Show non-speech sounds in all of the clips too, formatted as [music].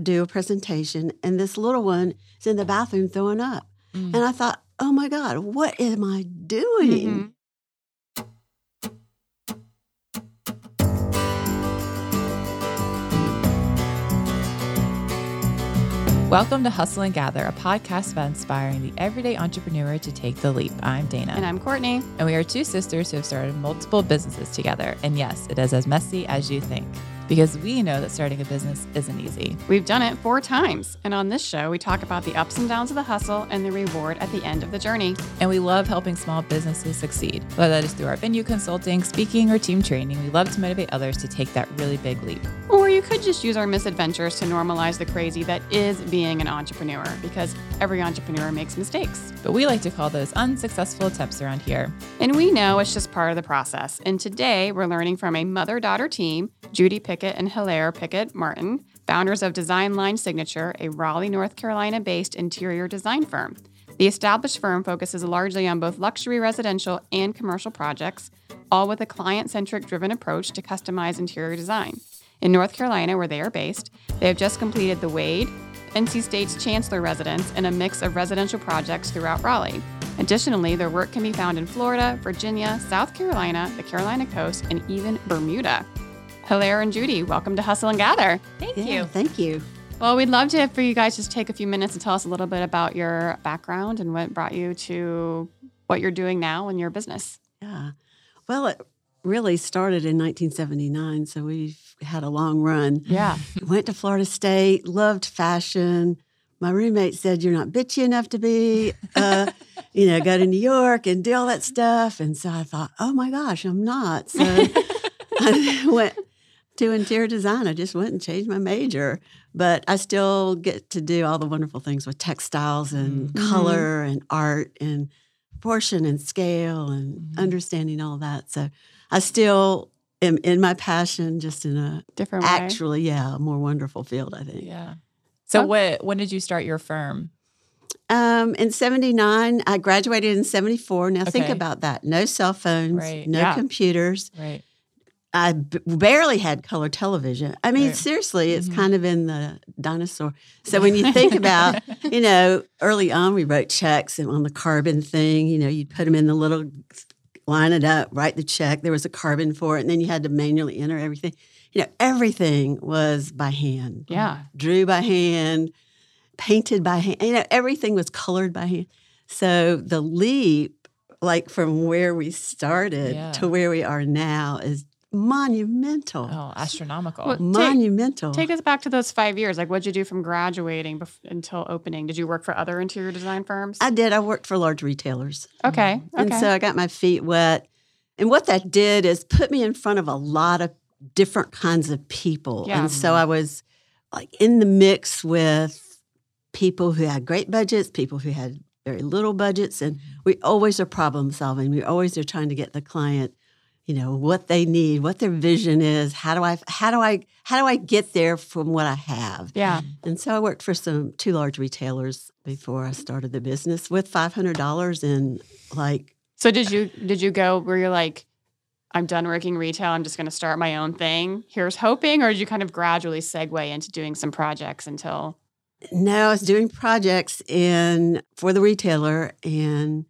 do a presentation, and this little one is in the bathroom throwing up. Mm. And I thought, oh my God, what am I doing? Mm-hmm. Welcome to Hustle and Gather, a podcast about inspiring the everyday entrepreneur to take the leap. I'm Dana. And I'm Courtney. And we are two sisters who have started multiple businesses together. And yes, it is as messy as you think because we know that starting a business isn't easy. We've done it four times. And on this show, we talk about the ups and downs of the hustle and the reward at the end of the journey. And we love helping small businesses succeed. Whether that is through our venue consulting, speaking, or team training, we love to motivate others to take that really big leap. Or you could just use our misadventures to normalize the crazy that is being an entrepreneur because every entrepreneur makes mistakes. But we like to call those unsuccessful attempts around here. And we know it's just part of the process. And today we're learning from a mother daughter team, Judy Pickett Pickett and Hilaire Pickett Martin, founders of Design Line Signature, a Raleigh, North Carolina based interior design firm. The established firm focuses largely on both luxury residential and commercial projects, all with a client centric driven approach to customize interior design. In North Carolina, where they are based, they have just completed the Wade, NC State's Chancellor residence, and a mix of residential projects throughout Raleigh. Additionally, their work can be found in Florida, Virginia, South Carolina, the Carolina coast, and even Bermuda. Hilaire and Judy, welcome to Hustle and Gather. Thank yeah, you. Thank you. Well, we'd love to for you guys just take a few minutes and tell us a little bit about your background and what brought you to what you're doing now in your business. Yeah. Well, it really started in 1979, so we've had a long run. Yeah. [laughs] Went to Florida State, loved fashion. My roommate said, You're not bitchy enough to be, uh, [laughs] you know, go to New York and do all that stuff. And so I thought, Oh my gosh, I'm not. So [laughs] I went to interior design. I just went and changed my major, but I still get to do all the wonderful things with textiles and mm-hmm. color and art and proportion and scale and mm-hmm. understanding all that. So I still am in my passion, just in a different, way. actually, yeah, a more wonderful field. I think. Yeah. So, what when did you start your firm? Um, in 79, I graduated in 74. Now, okay. think about that. No cell phones, right. no yeah. computers. Right. I b- barely had color television. I mean, right. seriously, it's mm-hmm. kind of in the dinosaur. So when you think about, [laughs] you know, early on we wrote checks and on the carbon thing, you know, you'd put them in the little, line it up, write the check. There was a carbon for it, and then you had to manually enter everything. You know, everything was by hand. Yeah, drew by hand, painted by hand. You know, everything was colored by hand. So the leap, like from where we started yeah. to where we are now, is monumental. Oh, astronomical. Well, monumental. Take, take, us back to those five years. Like, what'd you do from graduating bef- until opening? Did you work for other interior design firms? I did. I worked for large retailers. Okay. Mm-hmm. okay. And so I got my feet wet. And what that did is put me in front of a lot of different kinds of people. Yeah. And so I was like in the mix with people who had great budgets, people who had very little budgets. And we always are problem solving. We always are trying to get the client you know what they need what their vision is. How do i how do i how do i get there from what i have? Yeah. And so i worked for some two large retailers before i started the business with $500 in like so did you did you go where you're like i'm done working retail. I'm just going to start my own thing. Here's hoping or did you kind of gradually segue into doing some projects until no i was doing projects in for the retailer and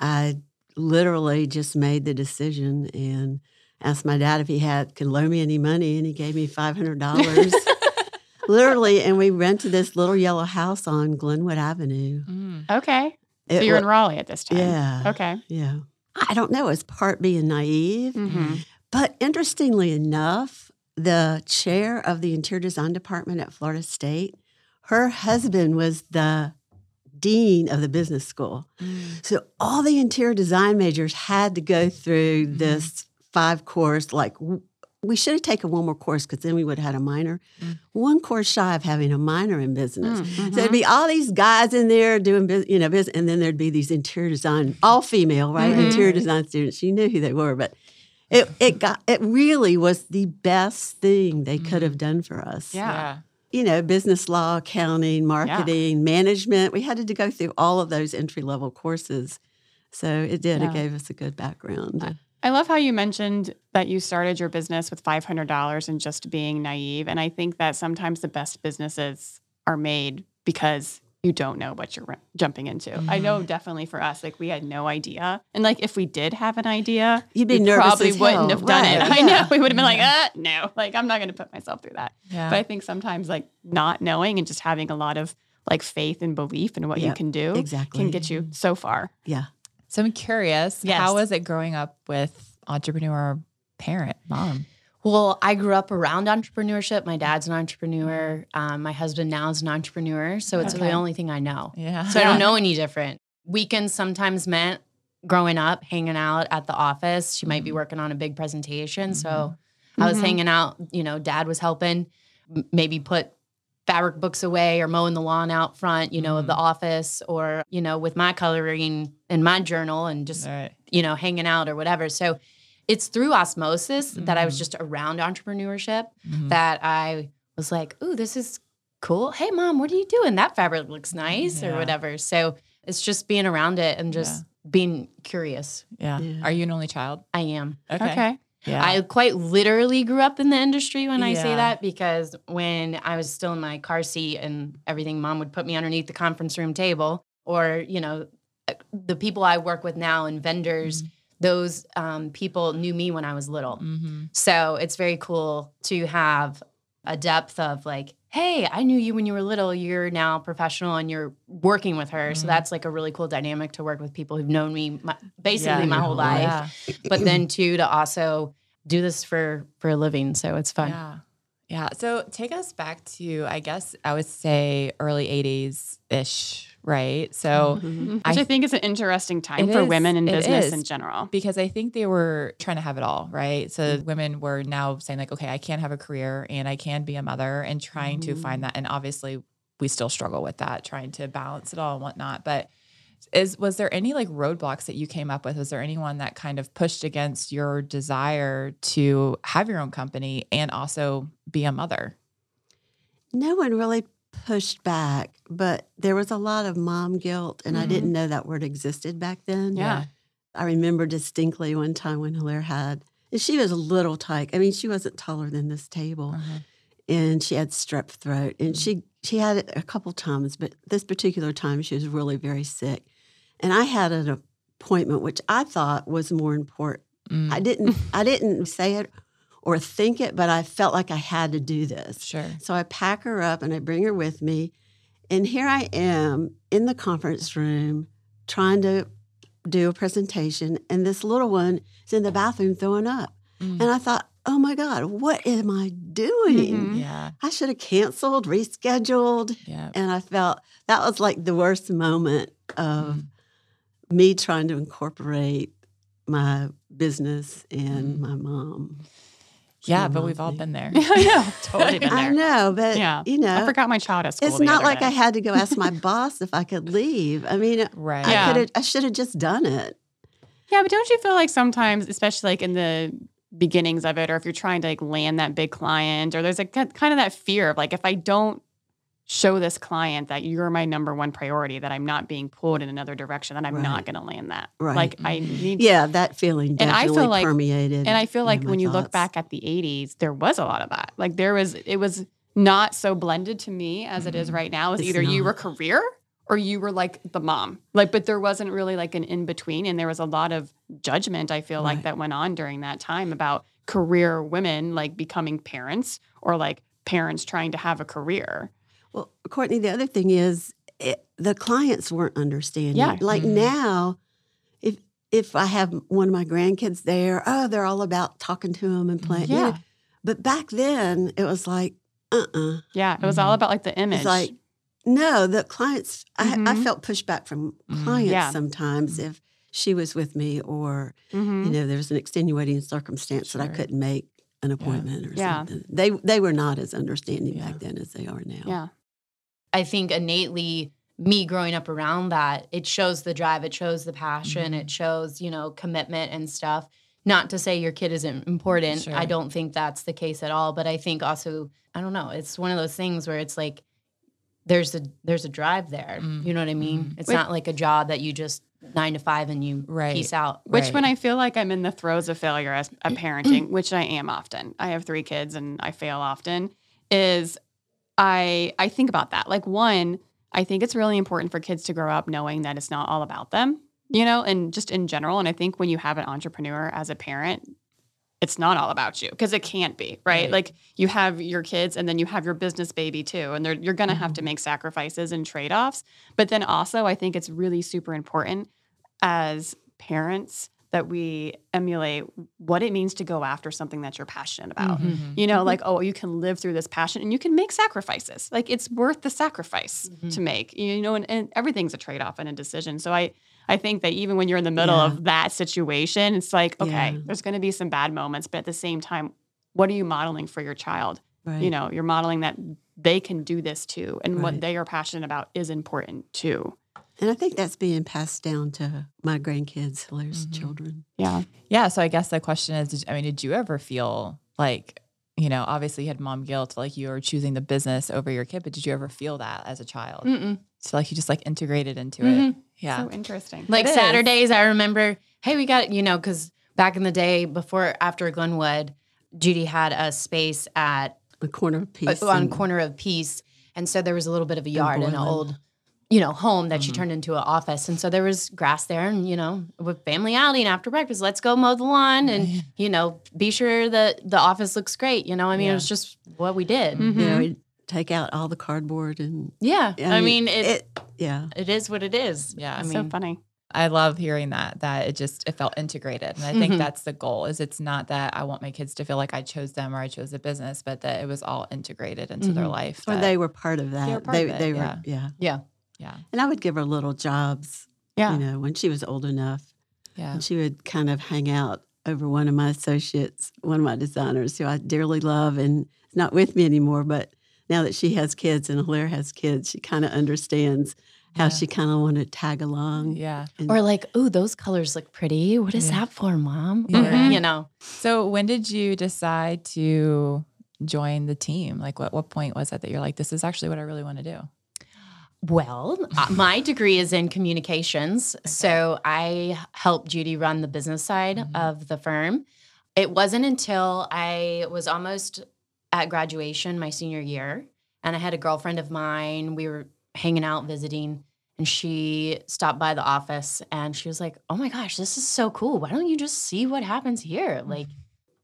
i literally just made the decision and asked my dad if he had could loan me any money, and he gave me five hundred dollars. [laughs] literally, and we rented this little yellow house on Glenwood Avenue. Mm. Okay, it, so you're in Raleigh at this time. Yeah. Okay. Yeah. I don't know. It's part being naive, mm-hmm. but interestingly enough, the chair of the interior design department at Florida State, her husband was the dean of the business school. Mm. So all the interior design majors had to go through mm-hmm. this five course, like we should have taken one more course because then we would have had a minor. Mm. One course shy of having a minor in business. Mm, So it'd be all these guys in there doing, business, you know, business, and then there'd be these interior design, all female, right? Mhm. Interior design students. You knew who they were, but it it got it really was the best thing they could have done for us. Yeah. You know, business law, accounting, marketing, management. We had to go through all of those entry level courses. So it did. Yeah. It gave us a good background. I love how you mentioned that you started your business with $500 and just being naive. And I think that sometimes the best businesses are made because you don't know what you're jumping into. I know definitely for us, like we had no idea. And like if we did have an idea, You'd be we nervous probably as wouldn't hell. have done it. Right, [laughs] I yeah. know. We would have been like, uh, no, like I'm not going to put myself through that. Yeah. But I think sometimes like not knowing and just having a lot of like faith and belief in what you can do exactly. can get you so far. Yeah. so I'm curious, Yes. how was it growing up with entrepreneur parent, mom? Well, I grew up around entrepreneurship. My dad's an entrepreneur. Um, my husband now is an entrepreneur. So it's Okay. the only thing I know. Yeah. So I don't know any different. Weekends sometimes meant growing up, hanging out at the office. She might be working on a big presentation. So I was Mhm. hanging out, you know, dad was helping m- maybe put fabric books away or mowing the lawn out front, you know, of the office or, you know, with my coloring in my journal and just All right. you know, hanging out or whatever. So it's through osmosis that I was Mhm. just around entrepreneurship Mhm. that I was like, ooh, this is cool. Hey, mom, what are you doing? That fabric looks nice or whatever. So it's just being around it and just being curious. Yeah. Yeah. Are you an only child? I am. Okay. Yeah. I quite literally grew up in the industry when I say that because when I was still in my car seat and everything, mom would put me underneath the conference room table or, you know, uh, the people I work with now and vendors, those um, people knew me when I was little. mm-hmm. So it's very cool to have a depth of like, hey, I knew you when you were little. You're now professional and you're working with her. So Mhm. that's like a really cool dynamic to work with people who've known me my, basically Yeah. my whole whole life. Yeah. But then too to also do this for for a living. So it's fun. Yeah. Yeah. So take us back to, I guess I would say early 80s ish, right? So, Mhm. Which I I, think is an interesting time for is. women in business is. in general. because I think they were trying to have it all, right? So women were now saying, like, okay, I can have a career and I can be a mother and trying to find that. And obviously, we still struggle with that, trying to balance it all and whatnot. But is was there any like roadblocks that you came up with? Was there anyone that kind of pushed against your desire to have your own company and also be a mother? No one really pushed back, but there was a lot of mom guilt, and I Mhm. didn't know that word existed back then. Yeah. I remember distinctly one time when Hilaire had, and she was a little tight. I mean, she wasn't taller than this table, Uh-huh. and she had strep throat, and she she had it a couple times, but this particular time she was really very sick, and I had an appointment which I thought was more important. Mm, I didn't I didn't say it or think it, but I felt like I had to do this. sure. So I pack her up and I bring her with me. And here I am in the conference room trying to do a presentation. And this little one is in the bathroom throwing up. Mm, And I thought, oh my God, what am I doing? Mhm. yeah. I should have canceled, rescheduled. Yeah. And I felt that was like the worst moment of Mm. me trying to incorporate my business and Mm. my mom. Yeah, but we've all been there. [laughs] yeah. [laughs] Totally been I know, but Yeah. you know, I forgot my child at school. It's not like day. I had to go ask my [laughs] boss if I could leave. I mean, Right. I Yeah. could I should have just done it. Yeah, but don't you feel like sometimes, especially like in the beginnings of it, or if you're trying to like land that big client, or there's like kind of that fear of like, if I don't show this client that you're my number one priority, that I'm not being pulled in another direction, that I'm Right. not going to land that. Right. Like I Mhm. need. Yeah, that feeling And I feel like- permeated. And I feel like when you look back at the 80s, there was a lot of that. Like there was, it was not so blended to me as it is Mhm. right now. Is It's either you were career or you were like the mom. Like, but there wasn't really like an in between. And there was a lot of judgment, I feel like, that went on during that time about career women like becoming parents or like parents trying to have a career. Well, Courtney, the other thing is it, the clients weren't understanding. Yeah. Like Mhm. now, if if I have one of my grandkids there, oh, they're all about talking to them and playing. you know. Yeah. But back then, it was like, uh uh Yeah. It was all Mhm. about like the image. It's like, no, the clients, I, I Mhm. felt pushback from Mhm. clients Yeah. sometimes if she was with me or you know, there was an extenuating circumstance that I couldn't make an appointment or Yeah. something. They they were not as understanding Yeah. back then as they are now. Yeah. I think innately me growing up around that, it shows the drive, it shows the passion, Mhm. it shows, you know, commitment and stuff. Not to say your kid isn't important. Sure. I don't think that's the case at all, but I think also, I don't know, it's one of those things where it's like there's a there's a drive there. Mm. You know what I mean? Mhm. It's Wait. not like a job that you just 9 to 5 and you Right. peace out. Which, Right. when I feel like I'm in the throes of failure as a parenting, [clears throat] which I am often, I have three kids and I fail often, is I I think about that. Like one, I think it's really important for kids to grow up knowing that it's not all about them, you know, and just in general. And I think when you have an entrepreneur as a parent, it's not all about you because it can't be, right? Right. Like you have your kids and then you have your business baby too. And they're, you're going to have to mm-hmm. make sacrifices and trade offs. But then also, I think it's really super important as parents that we emulate what it means to go after something that you're passionate about. Mhm. You know, like, oh, you can live through this passion and you can make sacrifices. Like, it's worth the sacrifice Mhm. to make, you know, and, and everything's a trade off and a decision. So I, I think that even when you're in the middle Yeah. of that situation, it's like, okay, Yeah. there's going to be some bad moments, but at the same time, what are you modeling for your child? Right. You know, you're modeling that they can do this too, and what they are passionate about is important too. And I think that's being passed down to my grandkids, Hilaire's Mhm. children. Yeah. Yeah. So I guess the question is, did, I mean, did you ever feel like, you know, obviously you had mom guilt, like you were choosing the business over your kid, but did you ever feel that as a child? Mm-mm. So like you just like integrated into it. Mhm. Yeah. So interesting. Like It is. Saturdays, I remember, hey, we got, you know, because back in the day, before, after Glenwood, Judy had a space at The corner of peace. uh, on and- corner of Peace, and so there was a little bit of a yard and an Boylan. old, you know, home that she Mhm. turned into an office, and so there was grass there, and you know, with family outing after breakfast, let's go mow the lawn, and Yeah. you know, be sure that the office looks great. You know, I mean, Yeah. it was just what we did. Mhm. You know, we'd take out all the cardboard and Yeah, I mean, it, it yeah. it is what it is. Yeah. I mean, so funny. I love hearing that, that it just, it felt integrated. And I think Mhm. that's the goal is it's not that I want my kids to feel like I chose them or I chose the business, but that it was all integrated into their Mhm. life. Or they were part of that. were part they of it, they were yeah. yeah. yeah. Yeah. And I would give her little jobs, Yeah. you know, when she was old enough. Yeah. And she would kind of hang out over one of my associates, one of my designers who I dearly love and is not with me anymore. But now that she has kids and Hilaire has kids, she kind of understands how Yeah. she kind of wanted to tag along. Yeah. And Or like, oh, those colors look pretty. What is Yeah. that for, mom? Yeah. Or, Mhm. you know, So when did you decide to join the team? Like what, what point was it that you're like, this is actually what I really want to do? Well, uh, [laughs] my degree is in communications. So I helped Judy run the business side Mhm. of the firm. It wasn't until I was almost at graduation my senior year, and I had a girlfriend of mine. We were hanging out, visiting, and she stopped by the office and she was like, Oh my gosh, this is so cool. Why don't you just see what happens here? Like,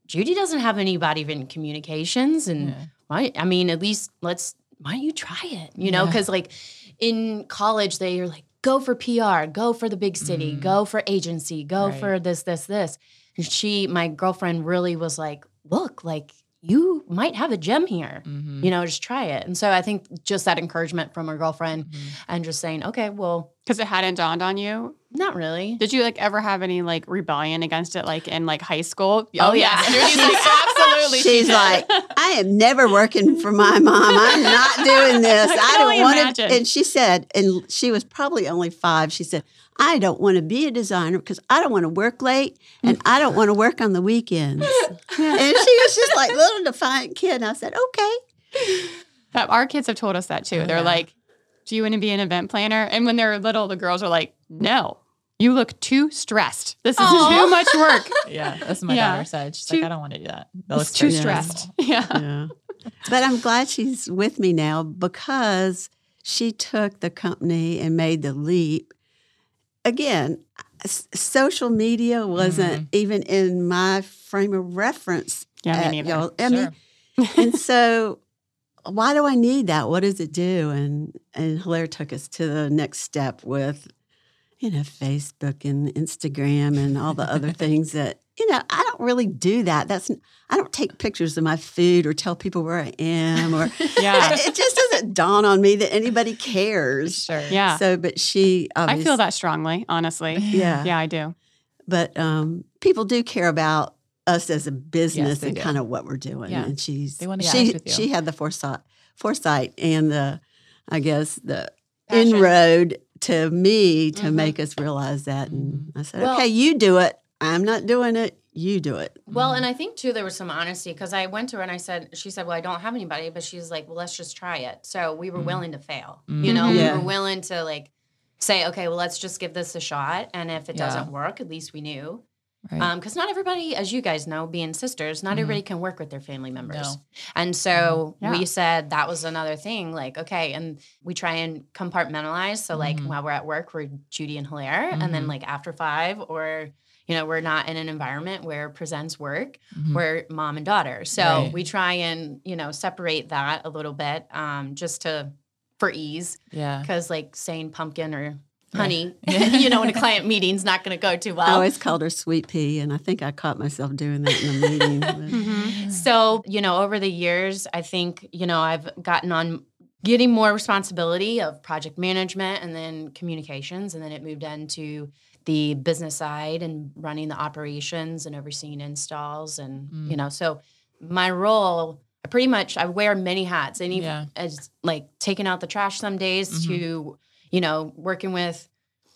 Judy doesn't have anybody in communications, and Yeah. why? I mean, at least let's. Why don't you try it? You know, Yeah. because like in college, they are like, go for PR, go for the big city, Mhm. go for agency, go Right. for this, this, this. And she, my girlfriend, really was like, look, like you might have a gem here. Mhm. You know, just try it. And so I think just that encouragement from her girlfriend Mhm. and just saying, okay, well, Because it hadn't dawned on you. Not really. Did you like ever have any like rebellion against it, like in like high school? Oh, yeah. [laughs] Judy's like absolutely. She's did." like, I am never [laughs] working for my mom. I'm not doing this. I I, don't want to. And she said, and she was probably only five. She said, I don't want to be a designer because I don't want to work late and I don't want to work on the weekends. [laughs] and she was just like little defiant kid. And I said, okay. Our kids have told us that too. Oh, they're Yeah. like, "Do you want to be an event planner?" And when they're little, the girls are like, "No, you look too stressed. This is Aw. too much work. [laughs] Yeah. That's what my Yeah. daughter said. She's Too- like, I don't want to do that. That looks It's too stressed." [laughs] Yeah. Yeah. but I'm glad she's with me now because she took the company and made the leap. Again, s- social media wasn't mm-hmm. even in my frame of reference. Yeah, at me neither. y'all. I mean, and [laughs] so why do I need that? What does it do? And and Hilaire took us to the next step with, you know, Facebook and Instagram and all the other [laughs] things that, you know, I don't really do that. That's I don't take pictures of my food or tell people where I am or [laughs] Yeah. it just doesn't dawn on me that anybody cares. Sure. Yeah. So but she I feel that strongly, honestly. [laughs] Yeah. Yeah, I do. But um, people do care about us as a business they and do. kind of what we're doing. Yeah. And she's They wanna she connect with you. she had the foresight foresight and the I guess the Passion. inroad to me to Mhm. make us realize that. And I said, Well- okay, you do it. I'm not doing it. You do it. Well, and I think too there was some honesty because I went to her and I said, she said, "Well, I don't have anybody," but she's like, "Well, let's just try it." So we were Mhm. willing to fail. Mhm. You know, Yeah. we were willing to like say, "Okay, well, let's just give this a shot," and if it Yeah. doesn't work, at least we knew. Right. Because not everybody, as you guys know, being sisters, not Mhm. everybody can work with their family members. No. And so Yeah. we said that was another thing. Like, okay, and we try and compartmentalize. So, like, Mhm. while we're at work, we're Judy and Hilaire. And then, Mhm. like, after five, or, you know, we're not in an environment where presents work, Mhm. we're mom and daughter. So Right. we try and, you know, separate that a little bit um, just to, for ease. yeah. Because, like, saying pumpkin or. Honey, [laughs] [laughs] you know, in a client meeting's not going to go too well. I always called her Sweet Pea, and I think I caught myself doing that in a meeting. [laughs] Mhm. So, you know, over the years, I think, you know, I've gotten on getting more responsibility of project management and then communications. And then it moved into the business side and running the operations and overseeing installs. And, Mm. you know, so my role, I pretty much, I wear many hats. And even Yeah. as like taking out the trash some days Mhm. to, you know, working with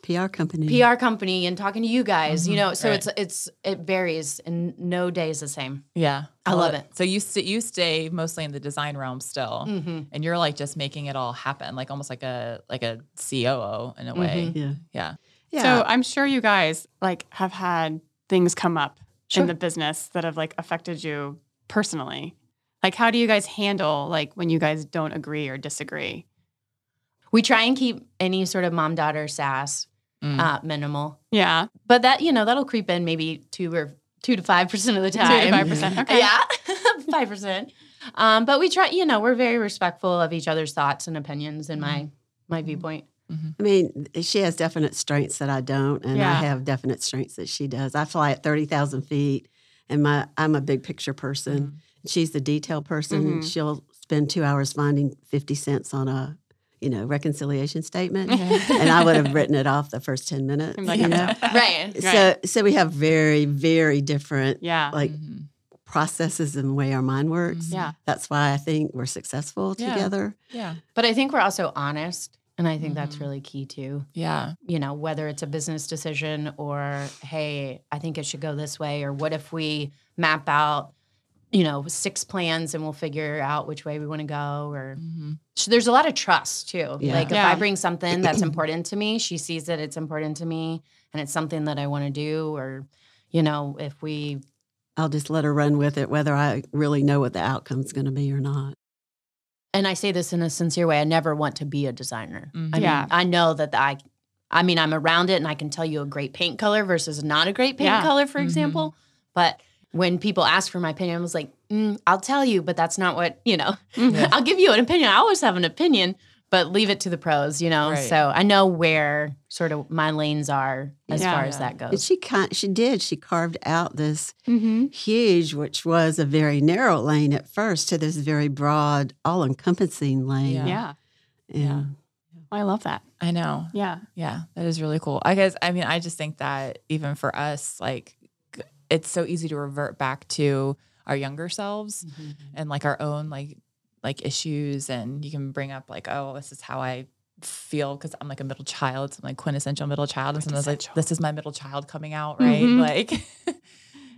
PR company. PR company and talking to you guys, you Mhm. know, so Right. it's, it's, it varies and no day is the same. Yeah. I love it. So you st- you stay mostly in the design realm still. Mm-hmm. And you're like just making it all happen, like almost like a like a COO in a way. Mhm. Yeah. Yeah. Yeah. So I'm sure you guys like have had things come up Sure. in the business that have like affected you personally. Like how do you guys handle like when you guys don't agree or disagree? We try and keep any sort of mom daughter sass Mm. uh, minimal, Yeah. but that you know that'll creep in maybe two or two to five percent of the Two time. to five percent. Okay. Yeah, [laughs] five percent. Um, but we try. You know, we're very respectful of each other's thoughts and opinions. In my my viewpoint, I mean, she has definite strengths that I don't, and Yeah. I have definite strengths that she does. I fly at thirty thousand feet, and my I'm a big picture person. She's the detail person. Mhm. She'll spend two hours finding fifty cents on a, you know, reconciliation statement, Mm-hmm. [laughs] and I would have written it off the first ten minutes. Like, you know, [laughs] right? so so we have very very different Yeah. like Mhm. processes and the way our mind works. Mhm. yeah. That's why I think we're successful Yeah. together. Yeah. But I think we're also honest, and I think that's Mhm. really key too. Yeah. you know, whether it's a business decision or, hey, I think it should go this way, or what if we map out, you know, six plans and we'll figure out which way we want to go, or Mhm. so there's a lot of trust too. Yeah. Like if Yeah. I bring something that's [clears throat] important to me, she sees that it's important to me and it's something that I want to do, or, you know, if we, I'll just let her run with it, whether I really know what the outcome's going to be or not. and I say this in a sincere way, I never want to be a designer. Mhm. I mean, Yeah. I know that I, I mean, I'm around it and I can tell you a great paint color versus not a great paint Yeah. color, for Mhm. example. But when people ask for my opinion, I was like, mm, I'll tell you, but that's not what, you know, [laughs] Yeah. I'll give you an opinion. I always have an opinion, but leave it to the pros, you know? Right. So I know where sort of my lanes are as Yeah. far as Yeah. that And goes. she kind, she did. She carved out this Mm-hmm. huge, which was a very narrow lane at first, to this very broad, all-encompassing lane. Yeah. Yeah. And I love that. I know. Yeah. Yeah, that is really cool. I guess I mean I just think that even for us, like g- it's so easy to revert back to our younger selves Mhm. and like our own like like issues, and you can bring up like, oh, this is how I feel because I'm like a middle child, so I'm like quintessential middle child, and sometimes like this is my middle child coming out, right? Mhm. [laughs] Like.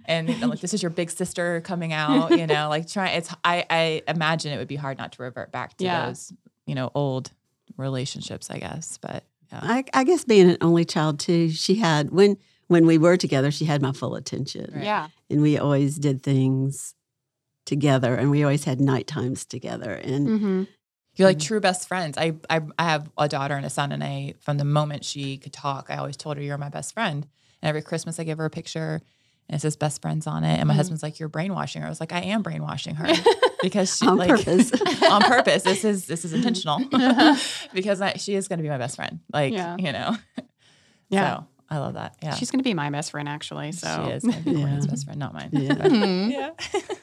And I'm like, this is your big sister coming out, you know, like try it's I I imagine it would be hard not to revert back to Yeah. those, you know, old relationships, I guess. But yeah. I, I guess being an only child too, she had when when we were together, she had my full attention, Right. Yeah. and we always did things together, and we always had night times together. And Mm-hmm. You're like Mhm. true best friends. I, I I have a daughter and a son, and I from the moment she could talk, I always told her you're my best friend. And every Christmas, I give her a picture, and it says best friends on it. And my Mhm. husband's like, you're brainwashing her. I was like, I am brainwashing her [laughs] because she on like purpose. [laughs] on purpose. This is this is intentional [laughs] because I, she is going to be my best friend. Like Yeah. you know, Yeah. So I love that. Yeah, She's going to be my best friend, actually. So she is going to be Yeah. Best friend, not mine. Yeah. But- Mhm. yeah. [laughs]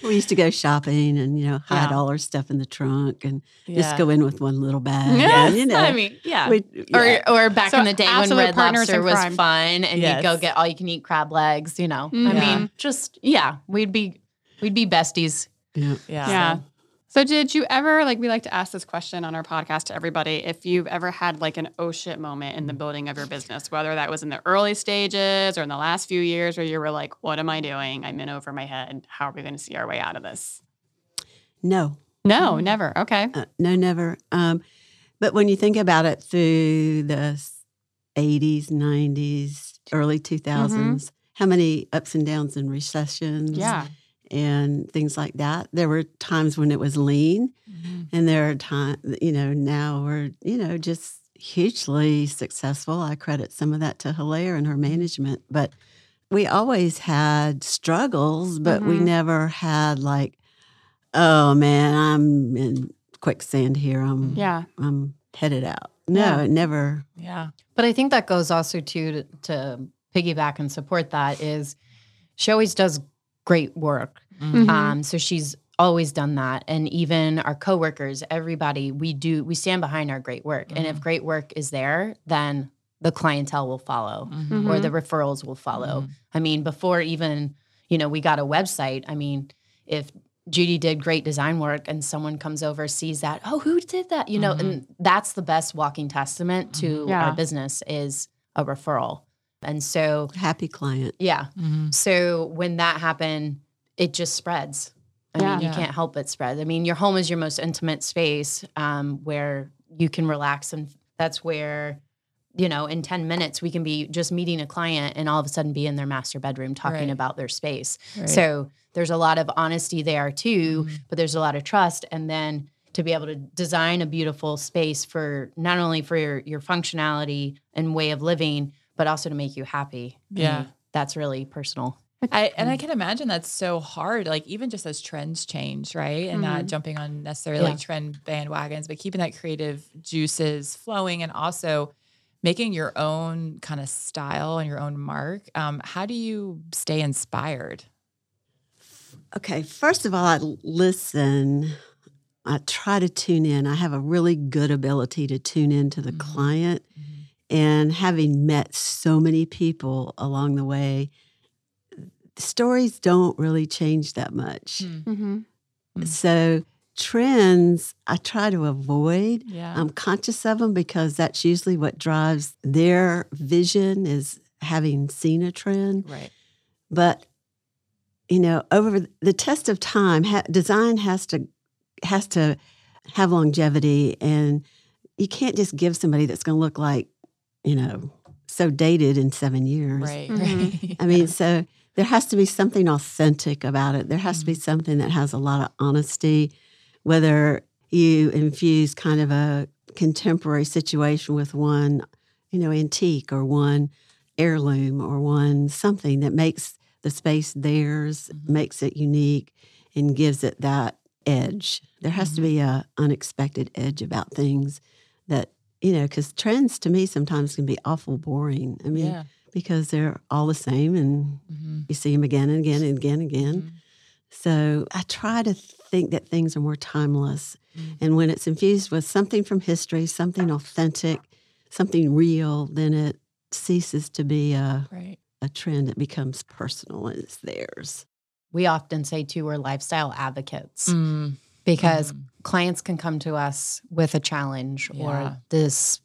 We used to go shopping and, you know, hide Yeah. all our stuff in the trunk and Yeah. just go in with one little bag. Yes, and, you know, I mean, yeah. we, yeah. Or, or back So in the day when Red partners Lobster was crime. fun, and you'd go get all you can eat crab legs. You know, Mhm. I Yeah. mean, just yeah, we'd be we'd be besties. yeah. Yeah. Yeah. So did you ever like we like to ask this question on our podcast to everybody if you've ever had like an oh shit moment in the building of your business, whether that was in the early stages or in the last few years where you were like, what am I doing? I'm in over my head. How are we going to see our way out of this? No, No, never. Okay. uh, no, never. Um, but when you think about it through the 80s, 90s, early 2000s, how many ups and downs and recessions Yeah. And things like that? There were times when it was lean, Mhm. and there are times, you know, now we're, you know, just hugely successful. I credit some of that to Hilaire and her management, but we always had struggles, but we Mhm. never had like, oh man, I'm in quicksand here. I'm, Yeah. I'm headed out. No, Yeah. it never. Yeah. But I think that goes also to to, to piggyback and support that is she always does great work. Mhm. Um, so she's always done that, and even our coworkers, everybody, we do we stand behind our great work, and if great work is there, then the clientele will follow Mhm. or the referrals will follow. Mhm. I mean, before even, you know, we got a website, I mean, if Judy did great design work and someone comes over, sees that, oh, who did that? You know, and that's the best walking testament to Yeah. our business is a referral. And so, Happy client. yeah. Mhm. So when that happened, it just spreads. I Yeah. mean, you Yeah. can't help but spread. I mean, your home is your most intimate space um, where you can relax, and that's where, you know, in ten minutes we can be just meeting a client, and all of a sudden be in their master bedroom talking Right. about their space. Right. So there's a lot of honesty there too, Mhm. but there's a lot of trust, and then to be able to design a beautiful space for not only for your, your functionality and way of living, but also to make you happy. Yeah. mean, that's really personal. I, and I can imagine that's so hard, like even just as trends change, right? And not Mhm. jumping on necessarily Yeah. like trend bandwagons, but keeping that creative juices flowing and also making your own kind of style and your own mark. Um, how do you stay inspired? Okay, first of all, I listen. I try to tune in. I have a really good ability to tune in to the Mhm. client. And having met so many people along the way, stories don't really change that much. Mm-hmm. Mm. So, trends I try to avoid. Yeah. I'm conscious of them because that's usually what drives their vision is having seen a trend. right. But you know, over the test of time, ha- design has to has to have longevity, and you can't just give somebody that's going to look like you know so dated in seven years. Right. Mhm. Right. I mean, [laughs] so there has to be something authentic about it. There has to be Mm-hmm. something that has a lot of honesty, whether you infuse kind of a contemporary situation with one, you know, antique or one heirloom or one something that makes the space theirs, Mhm. makes it unique, and gives it that edge. There has to Mhm. be a unexpected edge about things that you know, because trends to me sometimes can be awful boring. I mean, yeah. because they're all the same and Mhm. you see them again and again and again and again. Mhm. So I try to think that things are more timeless. Mhm. And when it's infused with something from history, something authentic, something real, then it ceases to be a, Right. a trend. It becomes personal and it's theirs. We often say too, we're lifestyle advocates Mm. Because Mhm. clients can come to us with a challenge Yeah. or this,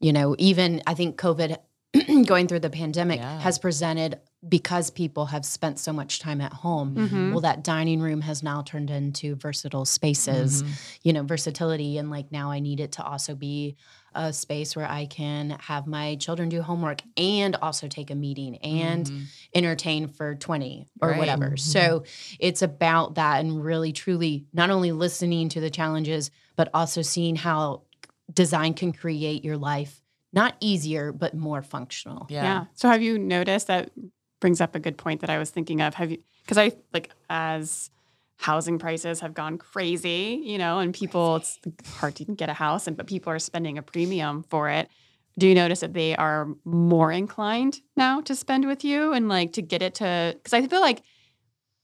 you know, even I think COVID [clears throat] going through the pandemic Yeah. has presented because people have spent so much time at home. Mhm. Well, that dining room has now turned into versatile spaces, Mhm. you know, versatility. And like now I need it to also be a space where I can have my children do homework and also take a meeting and Mhm. entertain for 20 or Right. whatever. Mhm. So it's about that and really truly not only listening to the challenges, but also seeing how design can create your life not easier, but more functional. Yeah. Yeah. So have you noticed that brings up a good point that I was thinking of? Have you because I like as housing prices have gone crazy, you know, and people it's hard to even get a house and but people are spending a premium for it. Do you notice that they are more inclined now to spend with you and like to get it to because I feel like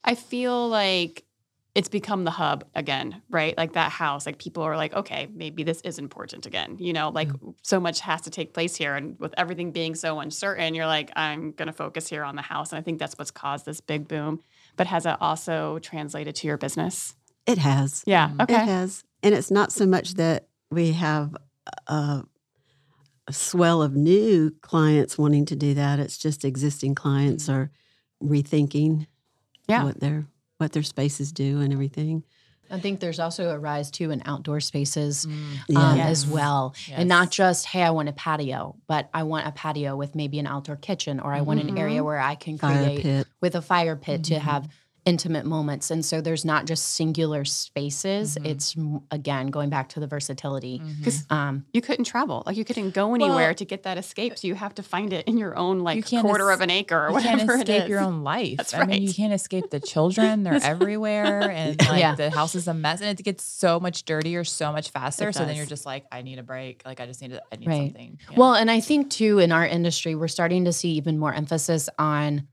I feel like it's become the hub again, right? Like that house, like people are like, okay, maybe this is important again. You know, like mm-hmm. so much has to take place here. And with everything being so uncertain, you're like, I'm going to focus here on the house. And I think that's what's caused this big boom. But has it also translated to your business? It has. Yeah. Mm-hmm. Okay. It has. And it's not so much that we have a, a swell of new clients wanting to do that. It's just existing clients mm-hmm. are rethinking Yeah. what their what their spaces do and everything. I think there's also a rise too in outdoor spaces mm. um, Yeah. um, Yes. as well, Yes. and not just hey, I want a patio, but I want a patio with maybe an outdoor kitchen, or I want an area mm-hmm. where I can create with a fire pit to mm-hmm. have intimate moments. And so there's not just singular spaces. It's again going back to the versatility. Because Um, you couldn't travel, like you couldn't go anywhere to get that escape. So you have to find it in your own like can't quarter es- of an acre or You whatever can't escape is. your own [laughs] life. That's I mean, you can't escape the children. They're [laughs] everywhere. [laughs] And like Yeah. the house is a mess. And it gets so much dirtier so much faster. So then you're just like, I need a break. Like I just need to, I need Right. something. Yeah. Well, and I think too in our industry, we're starting to see even more emphasis on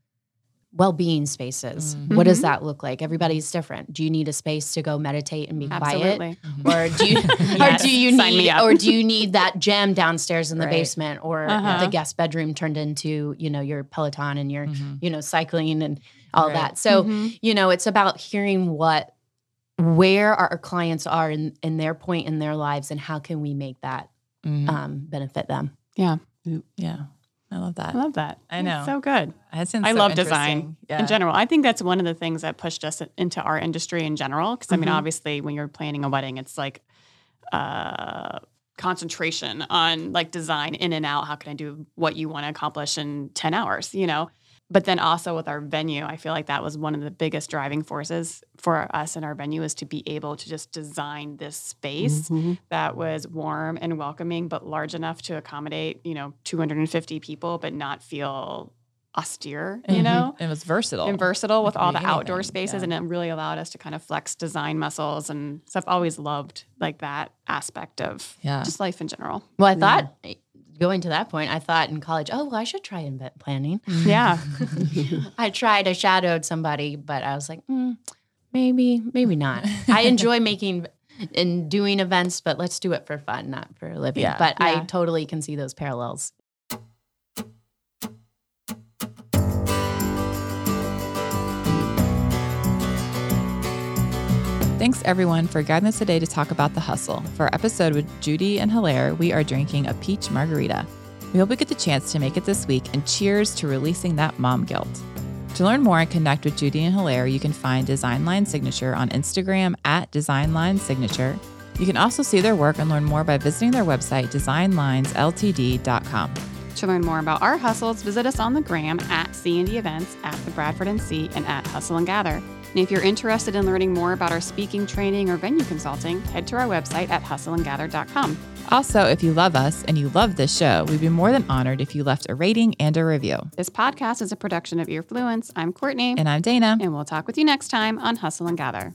well-being spaces. What does Mhm. that look like? Everybody's different. Do you need a space to go meditate and be quiet? Absolutely. Or do you [laughs] or do you me need or do you need that gym downstairs in the Right. basement or Uh-huh. the guest bedroom turned into, you know, your Peloton and your, Mhm. you know, cycling and all Right. that. So, Mhm. you know, it's about hearing what where our clients are in, in their point in their lives and how can we make that Mhm. um, benefit them. Yeah. yeah. I love that. I love that. I know. so good. I love design Yeah. in general. I think that's one of the things that pushed us into our industry in general. Because I mean, Mm-hmm. Mhm. obviously, when you're planning a wedding, it's like uh, concentration on like design in and out. How can I do what you want to accomplish in ten hours? You know. But then also with our venue, I feel like that was one of the biggest driving forces for us and our venue is to be able to just design this space Mhm. that was warm and welcoming, but large enough to accommodate, you know, 250 people, but not feel austere, you Mhm. know, It was versatile. and versatile with all the outdoor spaces. yeah. And it really allowed us to kind of flex design muscles and stuff. Always loved like that aspect of Yeah. just life in general. Well, I thought going to that point, I thought in college, oh, well, I should try event planning. Yeah. [laughs] I tried, I shadowed somebody, but I was like, mm, maybe, maybe not. [laughs] I enjoy making and doing events, but let's do it for fun, not for a living. Yeah. But I totally can see those parallels. Thanks everyone for guiding us today to talk about the hustle. For our episode with Judy and Hilaire, we are drinking a peach margarita. We hope we get the chance to make it this week and cheers to releasing that mom guilt. To learn more and connect with Judy and Hilaire, you can find Design Line Signature on Instagram at Design Line Signature. You can also see their work and learn more by visiting their website, designlinesltd.com. To learn more about our hustles, visit us on the gram at C&D Events, at the Bradford NC, and at Hustle and Gather. And if you're interested in learning more about our speaking, training, or venue consulting, head to our website at hustleandgather.com. Also, if you love us and you love this show, we'd be more than honored if you left a rating and a review. This podcast is a production of Earfluence. I'm Courtney, And I'm Dana. and we'll talk with you next time on Hustle and Gather.